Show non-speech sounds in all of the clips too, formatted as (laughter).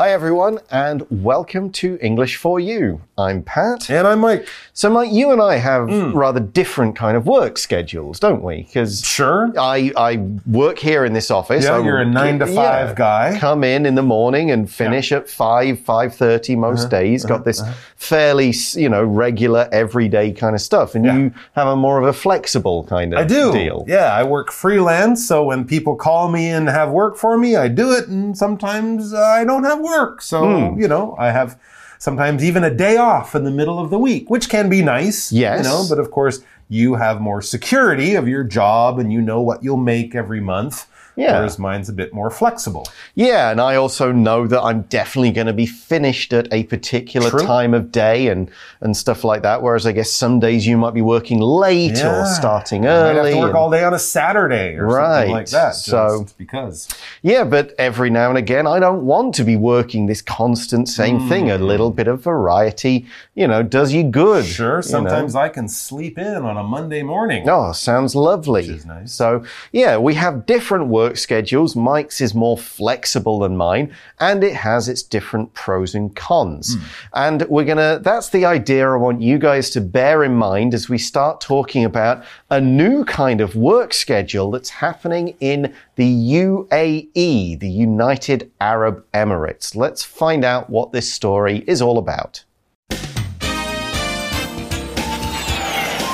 Hi, everyone, and welcome to English for You. I'm Pat. And I'm Mike. So, Mike, you and I have Hmm. rather different kind of work schedules, don't we? Because Sure. I, I work here in this office. Yeah, I- you're a nine to five guy. Come in in the morning and finish at five, five thirty most Uh-huh, days. Got this fairly, you know, regular, everyday kind of stuff, and you have a more of a flexible kind of I do. deal. Yeah, I work freelance, so when people call me and have work for me, I do it, and sometimes uh, I don't have work. So, Hmm. you know, I have sometimes even a day off in the middle of the week, which can be nice. Yes. You know, but of course, you have more security of your job and you know what you'll make every month. Yeah. Whereas mine's a bit more flexible. Yeah, and I also know that I'm definitely going to be finished at a particular True. time of day and and stuff like that. Whereas I guess some days you might be working late or Yeah. starting I might early. have to work and- all day on a Saturday or Right. something like that. So- because. yeah, but every now and again, I don't want to be working this constant same thing. A mm. little bit of variety, you know, does you good. Sure, you know. sometimes I can sleep in on a Monday morning. Oh, sounds lovely. is nice. So, yeah, we have different work schedules. Mike's is more flexible than mine, and it has its different pros and cons. Hmm. And we're gonna, that's the idea I want you guys to bear in mind as we start talking about a new kind of work schedule that's happening in the UAE, the United Arab Emirates. Let's find out what this story is all about.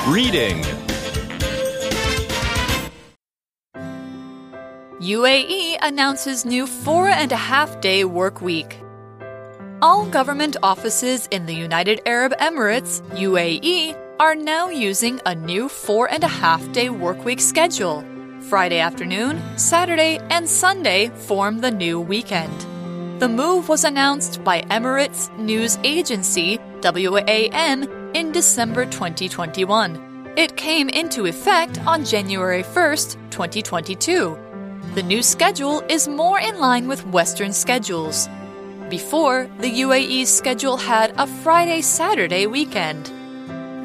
Reading. UAE announces new four and a half day work week. All government offices in the United Arab Emirates, UAE, are now using a new four and a half day workweek schedule. Friday afternoon, Saturday, and Sunday form the new weekend. The move was announced by Emirates news agency WAM in December 2021. It came into effect on January 1st, 2022. The new schedule is more in line with Western schedules. Before, the UAE's schedule had a Friday Saturday weekend.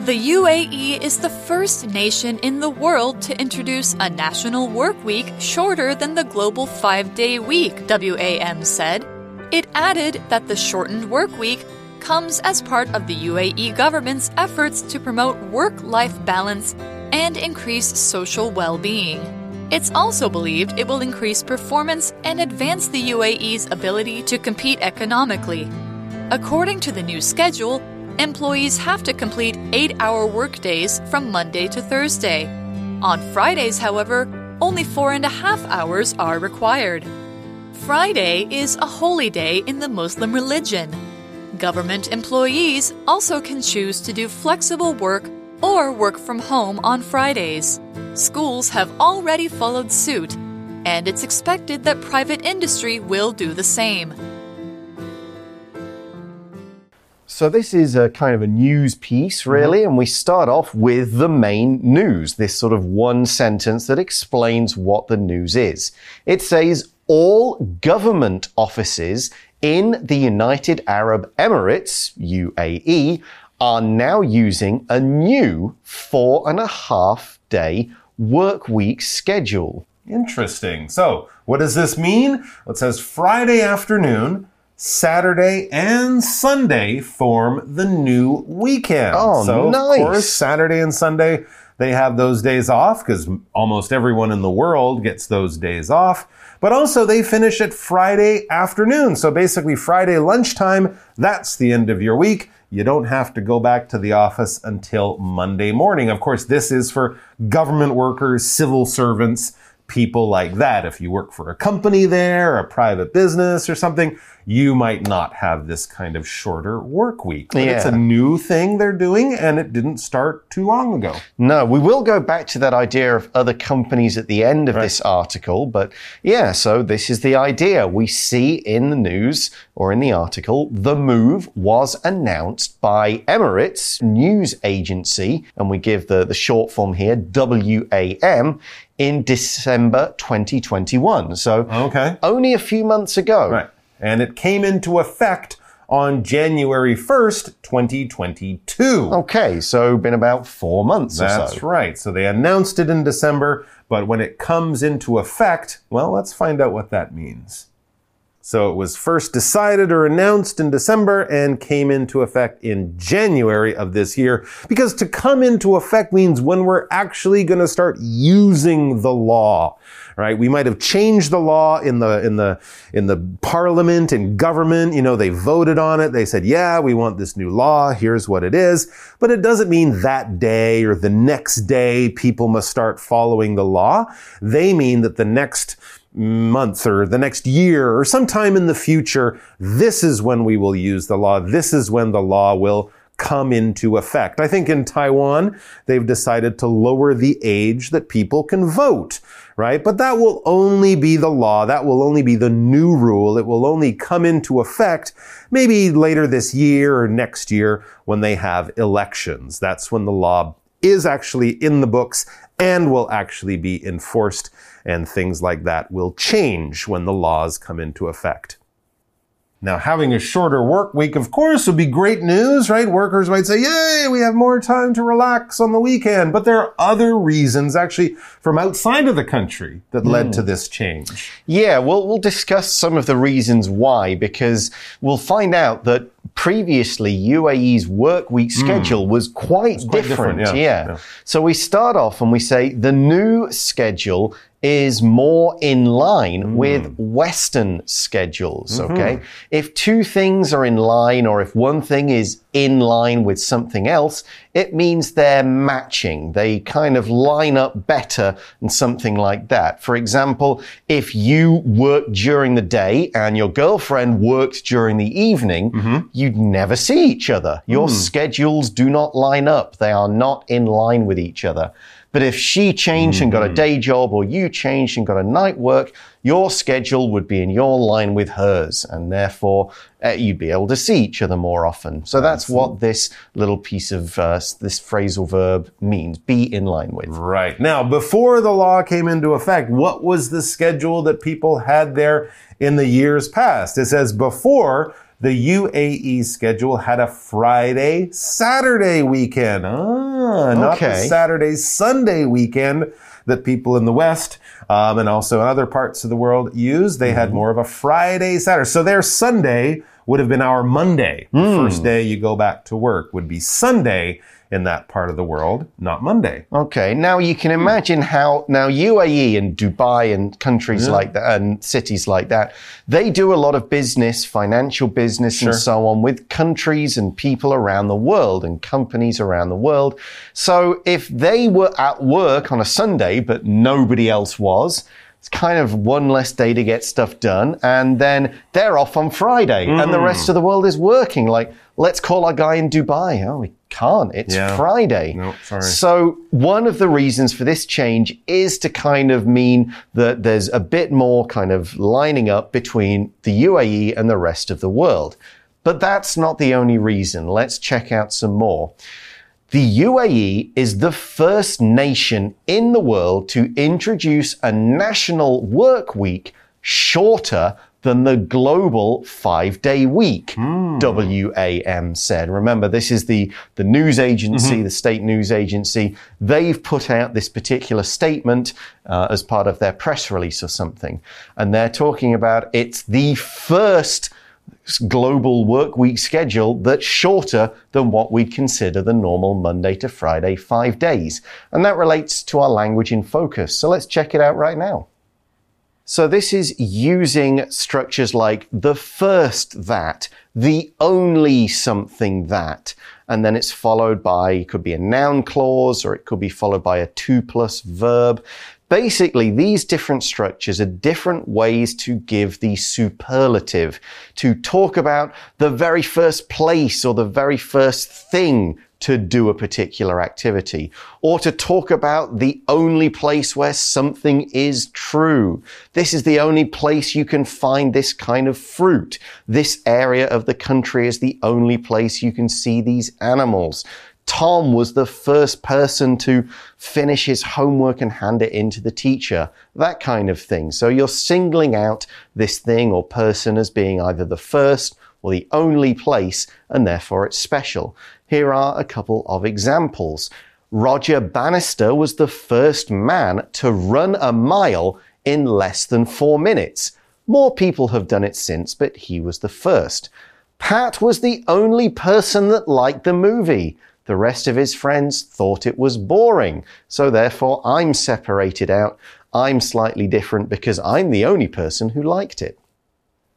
The UAE is the first nation in the world to introduce a national work week shorter than the global five day week, WAM said. It added that the shortened work week comes as part of the UAE government's efforts to promote work life balance and increase social well being. It's also believed it will increase performance and advance the UAE's ability to compete economically. According to the new schedule, employees have to complete eight hour workdays from Monday to Thursday. On Fridays, however, only four and a half hours are required. Friday is a holy day in the Muslim religion. Government employees also can choose to do flexible work or work from home on Fridays. Schools have already followed suit, and it's expected that private industry will do the same. So, this is a kind of a news piece, mm-hmm. really, and we start off with the main news this sort of one sentence that explains what the news is. It says, All government offices in the United Arab Emirates, UAE, are now using a new four and a half day work week schedule. Interesting. So, what does this mean? Well, it says Friday afternoon, Saturday, and Sunday form the new weekend. Oh, so, nice. of course, Saturday and Sunday, they have those days off because almost everyone in the world gets those days off. But also, they finish at Friday afternoon. So, basically, Friday lunchtime, that's the end of your week. You don't have to go back to the office until Monday morning. Of course, this is for government workers, civil servants, people like that. If you work for a company there, a private business or something, you might not have this kind of shorter work week. But it's a new thing they're doing and it didn't start too long ago. No, we will go back to that idea of other companies at the end of this article, but yeah, so this is the idea. We see in the news or in the article, the move was announced by Emirates news agency, and we give the, the short form here, WAM, in December 2021. So Okay. only a few months ago. Right. And it came into effect on January 1st, 2022. Okay, so been about four months or That's so. right. So they announced it in December, but when it comes into effect, well, let's find out what that means. So it was first decided or announced in December and came into effect in January of this year. Because to come into effect means when we're actually going to start using the law right? We might have changed the law in the, in the, in the parliament and government. You know, they voted on it. They said, yeah, we want this new law. Here's what it is. But it doesn't mean that day or the next day people must start following the law. They mean that the next month or the next year or sometime in the future, this is when we will use the law. This is when the law will come into effect. I think in Taiwan, they've decided to lower the age that people can vote, right? But that will only be the law. That will only be the new rule. It will only come into effect maybe later this year or next year when they have elections. That's when the law is actually in the books and will actually be enforced and things like that will change when the laws come into effect. Now, having a shorter work week, of course, would be great news, right? Workers might say, yay, we have more time to relax on the weekend. But there are other reasons, actually, from outside of the country that led mm. to this change. Yeah, we'll, we'll discuss some of the reasons why, because we'll find out that previously UAE's work week hmm. schedule mm. was quite, quite different. different yeah. Yeah. yeah. So we start off and we say the new schedule is more in line mm. with Western schedules. Mm -hmm. Okay. If two things are in line or if one thing is in line with something else, it means they're matching. They kind of line up better and something like that. For example, if you work during the day and your girlfriend worked during the evening, mm -hmm. you'd never see each other. Your mm. schedules do not line up. They are not in line with each other. But if she changed and got a day job or you changed and got a night work, your schedule would be in your line with hers. And therefore, uh, you'd be able to see each other more often. So that's what this little piece of uh, this phrasal verb means be in line with. Right. Now, before the law came into effect, what was the schedule that people had there in the years past? It says before the UAE schedule had a Friday, Saturday weekend. Ah, not okay. the Saturday, Sunday weekend that people in the West um, and also in other parts of the world use. They mm -hmm. had mm-hmm. more of a Friday, Saturday. So their Sunday would have been our Monday. Mm. The first day you go back to work would be Sunday in that part of the world, not Monday. Okay. Now you can imagine how now UAE and Dubai and countries yeah. like that and cities like that, they do a lot of business, financial business sure. and so on with countries and people around the world and companies around the world. So if they were at work on a Sunday, but nobody else was, it's kind of one less day to get stuff done. And then they're off on Friday mm. and the rest of the world is working. Like, let's call our guy in Dubai. Oh, we can't. It's yeah. Friday. No, sorry. So one of the reasons for this change is to kind of mean that there's a bit more kind of lining up between the UAE and the rest of the world. But that's not the only reason. Let's check out some more. The UAE is the first nation in the world to introduce a national work week shorter than the global five day week, mm. WAM said. Remember, this is the, the news agency, mm -hmm. the state news agency. They've put out this particular statement uh, as part of their press release or something. And they're talking about it's the first global work week schedule that's shorter than what we'd consider the normal Monday to Friday five days. And that relates to our language in focus. So let's check it out right now. So this is using structures like the first that, the only something that, and then it's followed by, it could be a noun clause or it could be followed by a to plus verb. Basically, these different structures are different ways to give the superlative, to talk about the very first place or the very first thing to do a particular activity, or to talk about the only place where something is true. This is the only place you can find this kind of fruit. This area of the country is the only place you can see these animals. Tom was the first person to finish his homework and hand it in to the teacher. That kind of thing. So you're singling out this thing or person as being either the first or the only place, and therefore it's special. Here are a couple of examples. Roger Bannister was the first man to run a mile in less than four minutes. More people have done it since, but he was the first. Pat was the only person that liked the movie. The rest of his friends thought it was boring, so therefore I'm separated out. I'm slightly different because I'm the only person who liked it.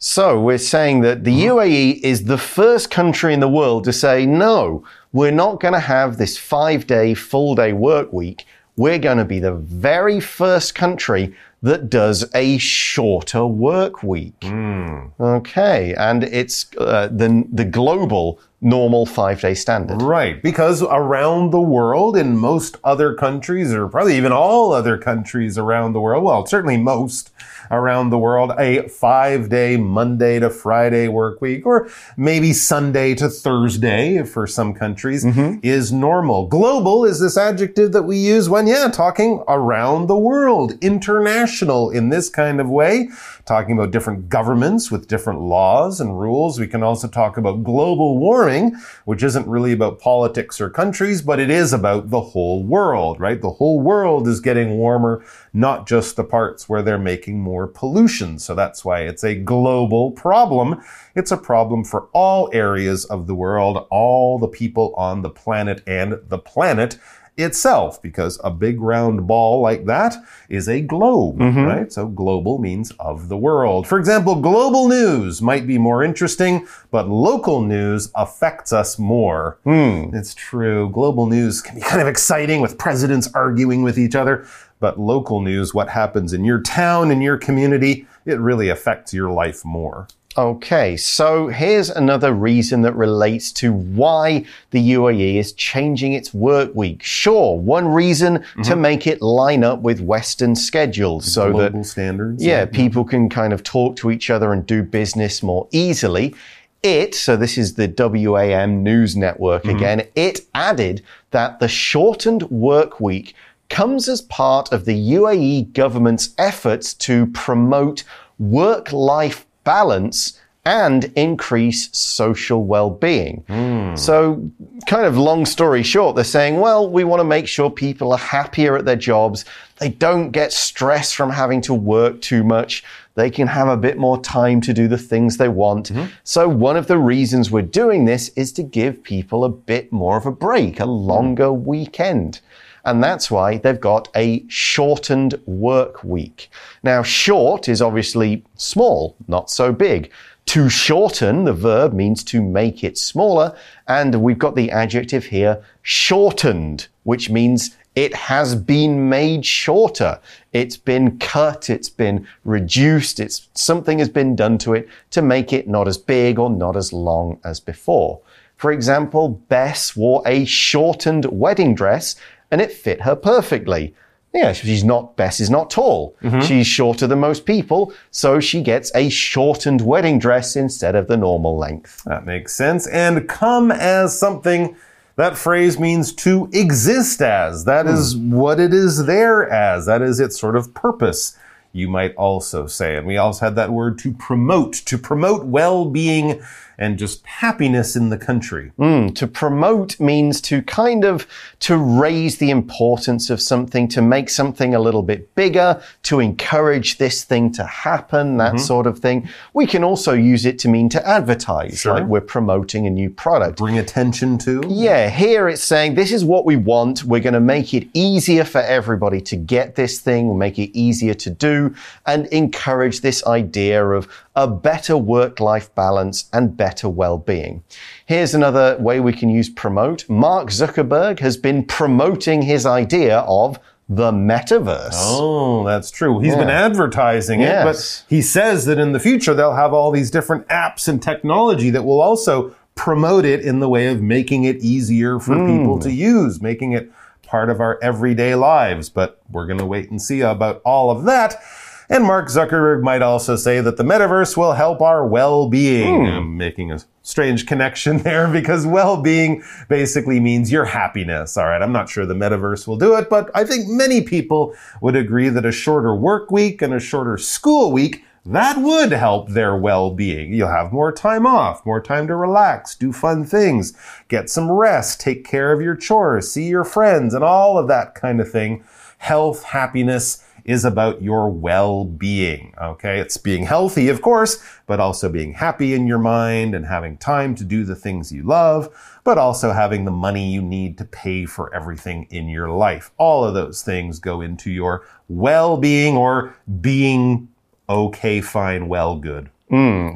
So we're saying that the mm-hmm. UAE is the first country in the world to say, no, we're not going to have this five day, full day work week. We're going to be the very first country that does a shorter work week. Okay, and it's uh, the, the global normal five day standard. Right, because around the world, in most other countries, or probably even all other countries around the world, well, certainly most around the world, a five day Monday to Friday work week, or maybe Sunday to Thursday for some countries, is normal. Global is this adjective that we use when, yeah, talking around the world, international in this kind of way, talking about different governments with different laws and rules. We can also talk about global warming, which isn't really about politics or countries, but it is about the whole world, right? The whole world is getting warmer, not just the parts where they're making more pollution. So that's why it's a global problem. It's a problem for all areas of the world, all the people on the planet and the planet itself because a big round ball like that is a globe, mm-hmm. right? So global means of the world. For example, global news might be more interesting, but local news affects us more. Hmm. It's true. Global news can be kind of exciting with presidents arguing with each other, but local news, what happens in your town, in your community, it really affects your life more. Okay, so here's another reason that relates to why the UAE is changing its work week. Sure, one reason to mm-hmm. make it line up with Western schedules so that standards. yeah, people can kind of talk to each other and do business more easily. It, so this is the WAM News Network mm-hmm. again, it added that the shortened work week comes as part of the UAE government's efforts to promote work life balance and increase social well-being. Hmm. So, kind of long story short, they're saying, well, we want to make sure people are happier at their jobs. They don't get stressed from having to work too much. They can have a bit more time to do the things they want. Mm-hmm. So, one of the reasons we're doing this is to give people a bit more of a break, a longer weekend. And that's why they've got a shortened work week. Now, short is obviously small, not so big. To shorten, the verb means to make it smaller. And we've got the adjective here, shortened, which means it has been made shorter. It's been cut, it's been reduced, it's something has been done to it to make it not as big or not as long as before. For example, Bess wore a shortened wedding dress and it fit her perfectly. Yeah, she's not, Bess is not tall. Mm-hmm. She's shorter than most people, so she gets a shortened wedding dress instead of the normal length. That makes sense. And come as something, that phrase means to exist as. That is hmm. what it is there as. That is its sort of purpose, you might also say. And we also had that word to promote, to promote well being and just happiness in the country. Mm, to promote means to kind of to raise the importance of something, to make something a little bit bigger, to encourage this thing to happen, that mm-hmm. sort of thing. We can also use it to mean to advertise, like we're promoting a new product. Bring attention to. Yeah, here it's saying this is what we want. We're going to make it easier for everybody to get this thing, we'll make it easier to do, and encourage this idea of a better work life balance and better well being. Here's another way we can use promote. Mark Zuckerberg has been promoting his idea of the metaverse. Oh, that's true. He's been advertising it, Yes. but he says that in the future they'll have all these different apps and technology that will also promote it in the way of making it easier for people to hmm. use, making it part of our everyday lives. But we're going to wait and see about all of that. And Mark Zuckerberg might also say that the metaverse will help our well-being. Hmm. I'm making a strange connection (laughs) there because well-being basically means your happiness. All right. I'm not sure the metaverse will do it, but I think many people would agree that a shorter work week and a shorter school week that would help their well-being. You'll have more time off, more time to relax, do fun things, get some rest, take care of your chores, see your friends, and all of that kind of thing. Health, happiness, is about your well-being. Okay. It's being healthy, of course, but also being happy in your mind and having time to do the things you love, but also having the money you need to pay for everything in your life. All of those things go into your well-being or being okay, fine, well, good.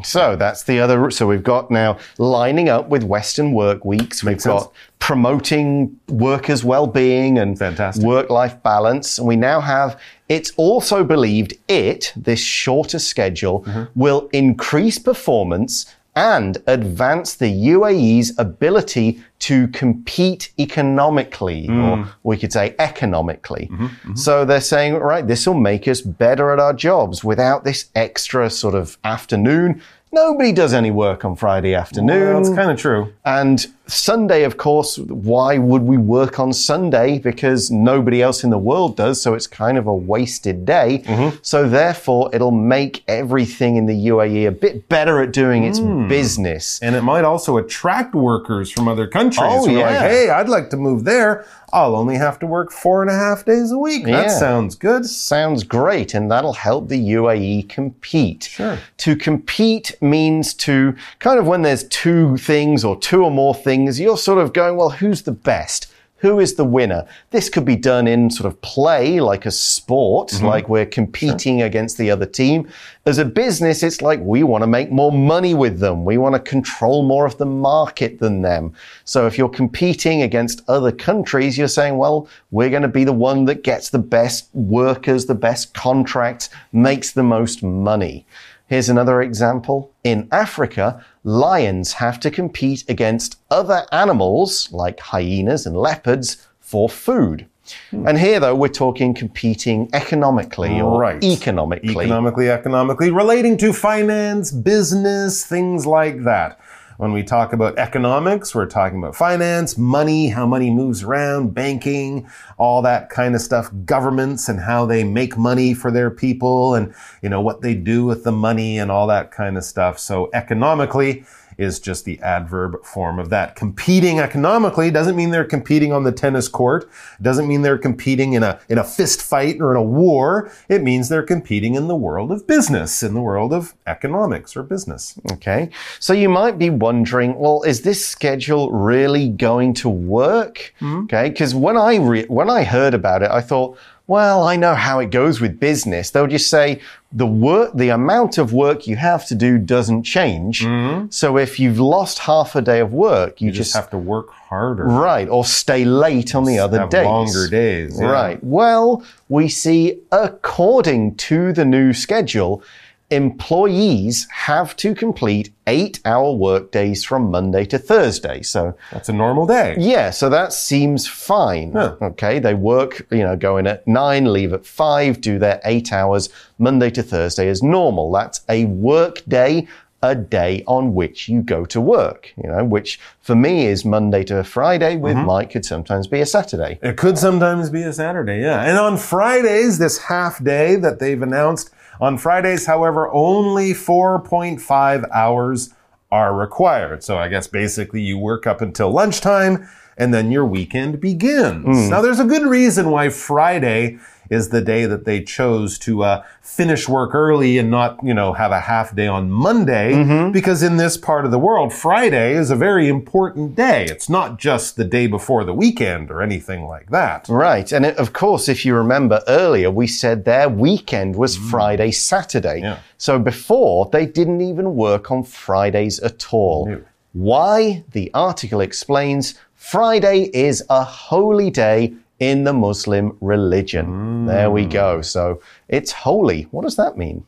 So that's the other. So we've got now lining up with Western work weeks. We've Makes sense. got promoting workers' well-being and Fantastic. work-life balance. And we now have. It's also believed it this shorter schedule Mm-hmm. will increase performance and advance the UAE's ability to compete economically, Mm. or we could say economically. Mm-hmm, So they're saying, right, this will make us better at our jobs without this extra sort of afternoon. Nobody does any work on Friday afternoon. Well, that's kind of true. And Sunday, of course, why would we work on Sunday? Because nobody else in the world does. So it's kind of a wasted day. Mm-hmm. So therefore, it'll make everything in the UAE a bit better at doing its hmm. business. And it might also attract workers from other countries. Oh, who are like, yeah. hey, I'd like to move there. I'll only have to work four and a half days a week. That sounds good. Sounds great, and that'll help the UAE compete. Sure. To compete means to kind of when there's two things or two or more things, you're sort of going, well, who's the best? Who is the winner? This could be done in sort of play, like a sport, mm-hmm. like we're competing against the other team. As a business, it's like we want to make more money with them. We want to control more of the market than them. So if you're competing against other countries, you're saying, well, we're going to be the one that gets the best workers, the best contracts, makes the most money. Here's another example. In Africa, lions have to compete against other animals like hyenas and leopards for food. Hmm. And here, though, we're talking competing economically or Right. economically. Economically, economically, relating to finance, business, things like that. When we talk about economics, we're talking about finance, money, how money moves around, banking, all that kind of stuff, governments and how they make money for their people and, you know, what they do with the money and all that kind of stuff. So economically, is just the adverb form of that. Competing economically doesn't mean they're competing on the tennis court. Doesn't mean they're competing in a, in a fist fight or in a war. It means they're competing in the world of business, in the world of economics or business. Okay. So you might be wondering, well, is this schedule really going to work? Hmm? Okay. Because when I re- when I heard about it, I thought, well, I know how it goes with business. They'll just say the work, the amount of work you have to do doesn't change. Mm-hmm. So if you've lost half a day of work, you, You just have to work harder. Right, or stay late on the other have days. longer days, yeah. Right. Well, we see, according to the new schedule, employees have to complete eight hour work days from Monday to Thursday. So, That's a normal day. yeah, so that seems fine. Yeah. Okay, they work, you know, go in at nine, leave at five, do their eight hours Monday to Thursday is normal. That's a work day, a day on which you go to work, you know, which for me is Monday to Friday, with Mm-hmm. Mike could sometimes be a Saturday. It could sometimes be a Saturday, yeah. And on Fridays, this half day that they've announced, on Fridays, however, only 4.5 hours are required. So I guess basically you work up until lunchtime and then your weekend begins. Hmm. Now there's a good reason why Friday is the day that they chose to uh, finish work early and not, you know, have a half day on Monday. Because in this part of the world, Friday is a very important day. It's not just the day before the weekend or anything like that. Right. And it, of course, if you remember earlier, we said their weekend was Friday, Saturday. Yeah. So before, they didn't even work on Fridays at all. No. Why? The article explains Friday is a holy day in the Muslim religion. There we mm. go. So it's holy. What does that mean?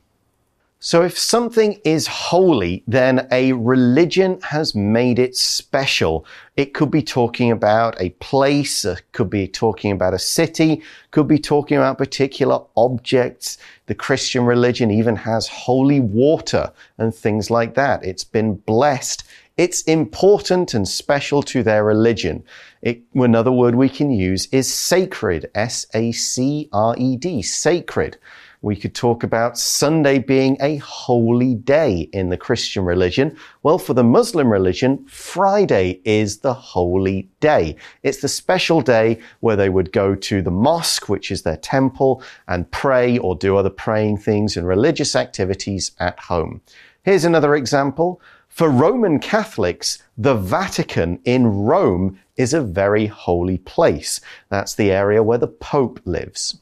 So, if something is holy, then a religion has made it special. It could be talking about a place, could be talking about a city, could be talking about particular objects. The Christian religion even has holy water and things like that. It's been blessed. It's important and special to their religion. It, another word we can use is sacred. S A C R E D. Sacred. We could talk about Sunday being a holy day in the Christian religion. Well, for the Muslim religion, Friday is the holy day. It's the special day where they would go to the mosque, which is their temple, and pray or do other praying things and religious activities at home. Here's another example. For Roman Catholics, the Vatican in Rome is a very holy place. That's the area where the Pope lives.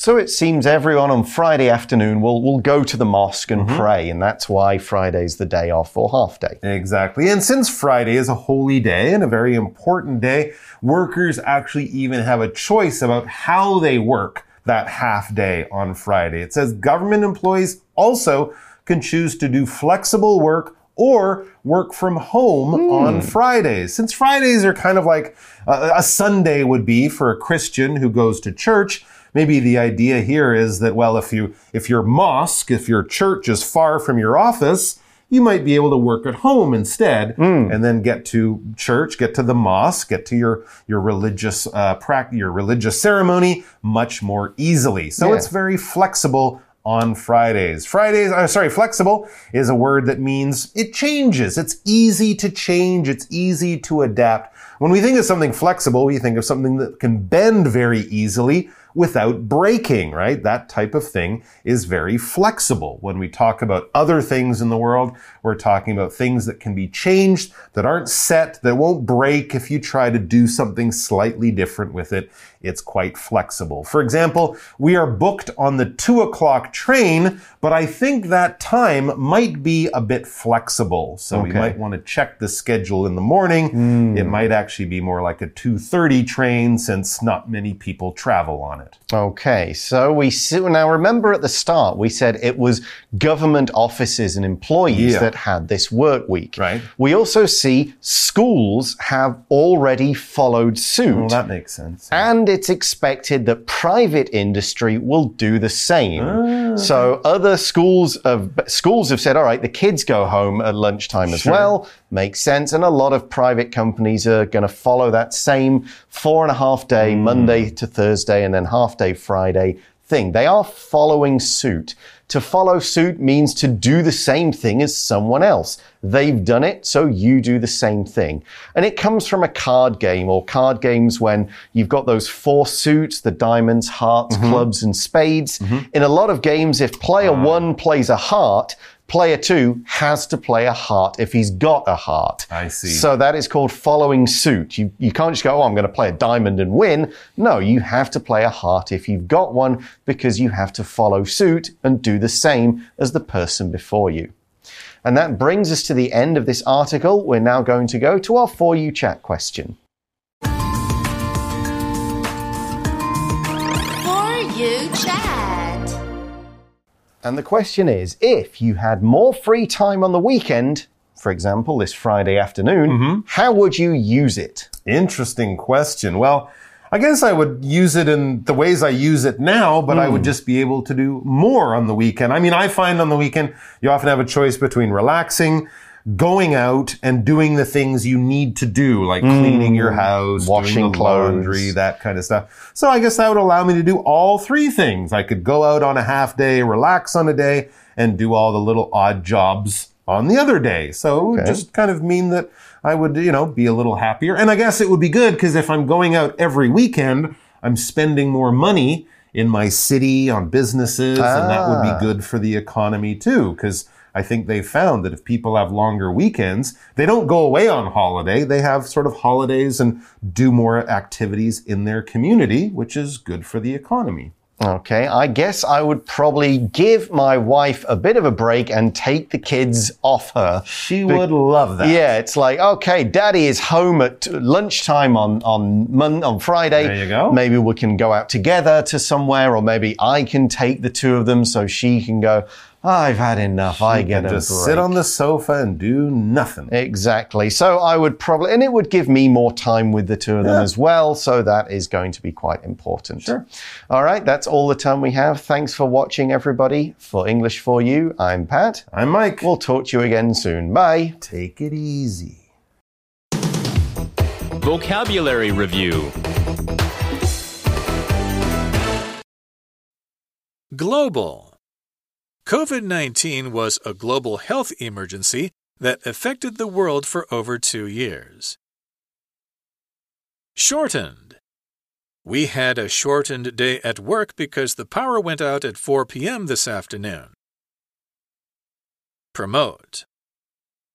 So it seems everyone on Friday afternoon will, will go to the mosque and mm-hmm. pray, and that's why Friday's the day off or half day. Exactly. And since Friday is a holy day and a very important day, workers actually even have a choice about how they work that half day on Friday. It says government employees also can choose to do flexible work or work from home hmm. on Fridays. Since Fridays are kind of like a, a Sunday would be for a Christian who goes to church, maybe the idea here is that well if you if your mosque, if your church is far from your office, you might be able to work at home instead and then get to church, get to the mosque, get to your, your religious, uh, practice, your religious ceremony much more easily. So Yeah. it's very flexible on Fridays. Fridays, uh, sorry, flexible is a word that means it changes. It's easy to change. It's easy to adapt. When we think of something flexible, we think of something that can bend very easily without breaking, right? That type of thing is very flexible. When we talk about other things in the world, we're talking about things that can be changed, that aren't set, that won't break if you try to do something slightly different with it. It's quite flexible. For example, we are booked on the two o'clock train, but I think that time might be a bit flexible. So we might want to check the schedule in the morning. Hmm. It might actually be more like a 2.30 train since not many people travel on it. Okay, so we see, now remember at the start we said it was government offices and employees Yeah. that had this work week. Right. We also see schools have already followed suit. Well, that makes sense. And it's expected that private industry will do the same. Ah, So other schools of schools have said, all right, the kids go home at lunchtime as well. Makes sense. And a lot of private companies are going to follow that same four and a half day, Hmm. Monday to Thursday, and then half day Friday thing. They are following suit. To follow suit means to do the same thing as someone else. They've done it, so you do the same thing. And it comes from a card game or card games when you've got those four suits, the diamonds, hearts, mm-hmm. clubs, and spades. Mm-hmm. In a lot of games, if player ah. one plays a heart, player two has to play a heart if he's got a heart. I see. So that is called following suit. You, you can't just go, oh, I'm going to play a diamond and win. No, you have to play a heart if you've got one because you have to follow suit and do the same as the person before you. And that brings us to the end of this article. We're now going to go to our For You chat question. For you chat. And the question is if you had more free time on the weekend, for example, this Friday afternoon, mm-hmm. how would you use it? Interesting question. Well, I guess I would use it in the ways I use it now, but I would hmm. just be able to do more on the weekend. I mean, I find on the weekend, you often have a choice between relaxing, going out, and doing the things you need to do, like cleaning your house, Washing clothes. laundry, that kind of stuff. So I guess that would allow me to do all three things. I could go out on a half day, relax on a day, and do all the little odd jobs on the other day. So it would Okay. just kind of mean that I would, you know, be a little happier. And I guess it would be good because if I'm going out every weekend, I'm spending more money in my city on businesses, and that would Ah. be good for the economy too. Because I think they've found that if people have longer weekends, they don't go away on holiday. They have sort of holidays and do more activities in their community, which is good for the economy. Okay, I guess I would probably give my wife a bit of a break and take the kids off her. She would love that. Yeah, it's like okay, Daddy is home at lunchtime on on Mon- on Friday. There you go. Maybe we can go out together to somewhere, or maybe I can take the two of them so she can go. I've had enough. I get And a just break." sit on the sofa and do nothing. Exactly. So I would probably, and it would give me more time with the two of them Yeah. as well. So that is going to be quite important. Sure. All right. That's all the time we have. Thanks for watching, everybody. For English for You, I'm Pat. I'm Mike. We'll talk to you again soon. Bye. take it easy. Vocabulary Review Global. COVID 19 was a global health emergency that affected the world for over two years. Shortened. We had a shortened day at work because the power went out at 4 p.m. this afternoon. Promote.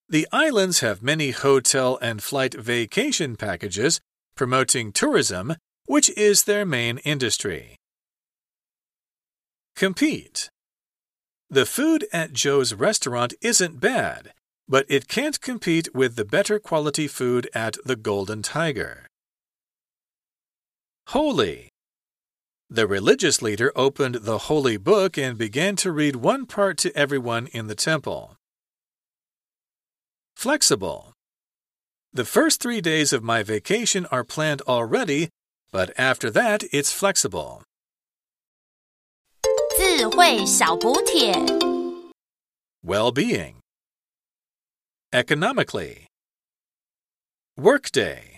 The islands have many hotel and flight vacation packages promoting tourism, which is their main industry. Compete. The food at Joe's restaurant isn't bad, but it can't compete with the better quality food at the Golden Tiger. Holy. The religious leader opened the holy book and began to read one part to everyone in the temple. Flexible. The first three days of my vacation are planned already, but after that it's flexible. 智慧小补帖。 Well being. Economically. Workday.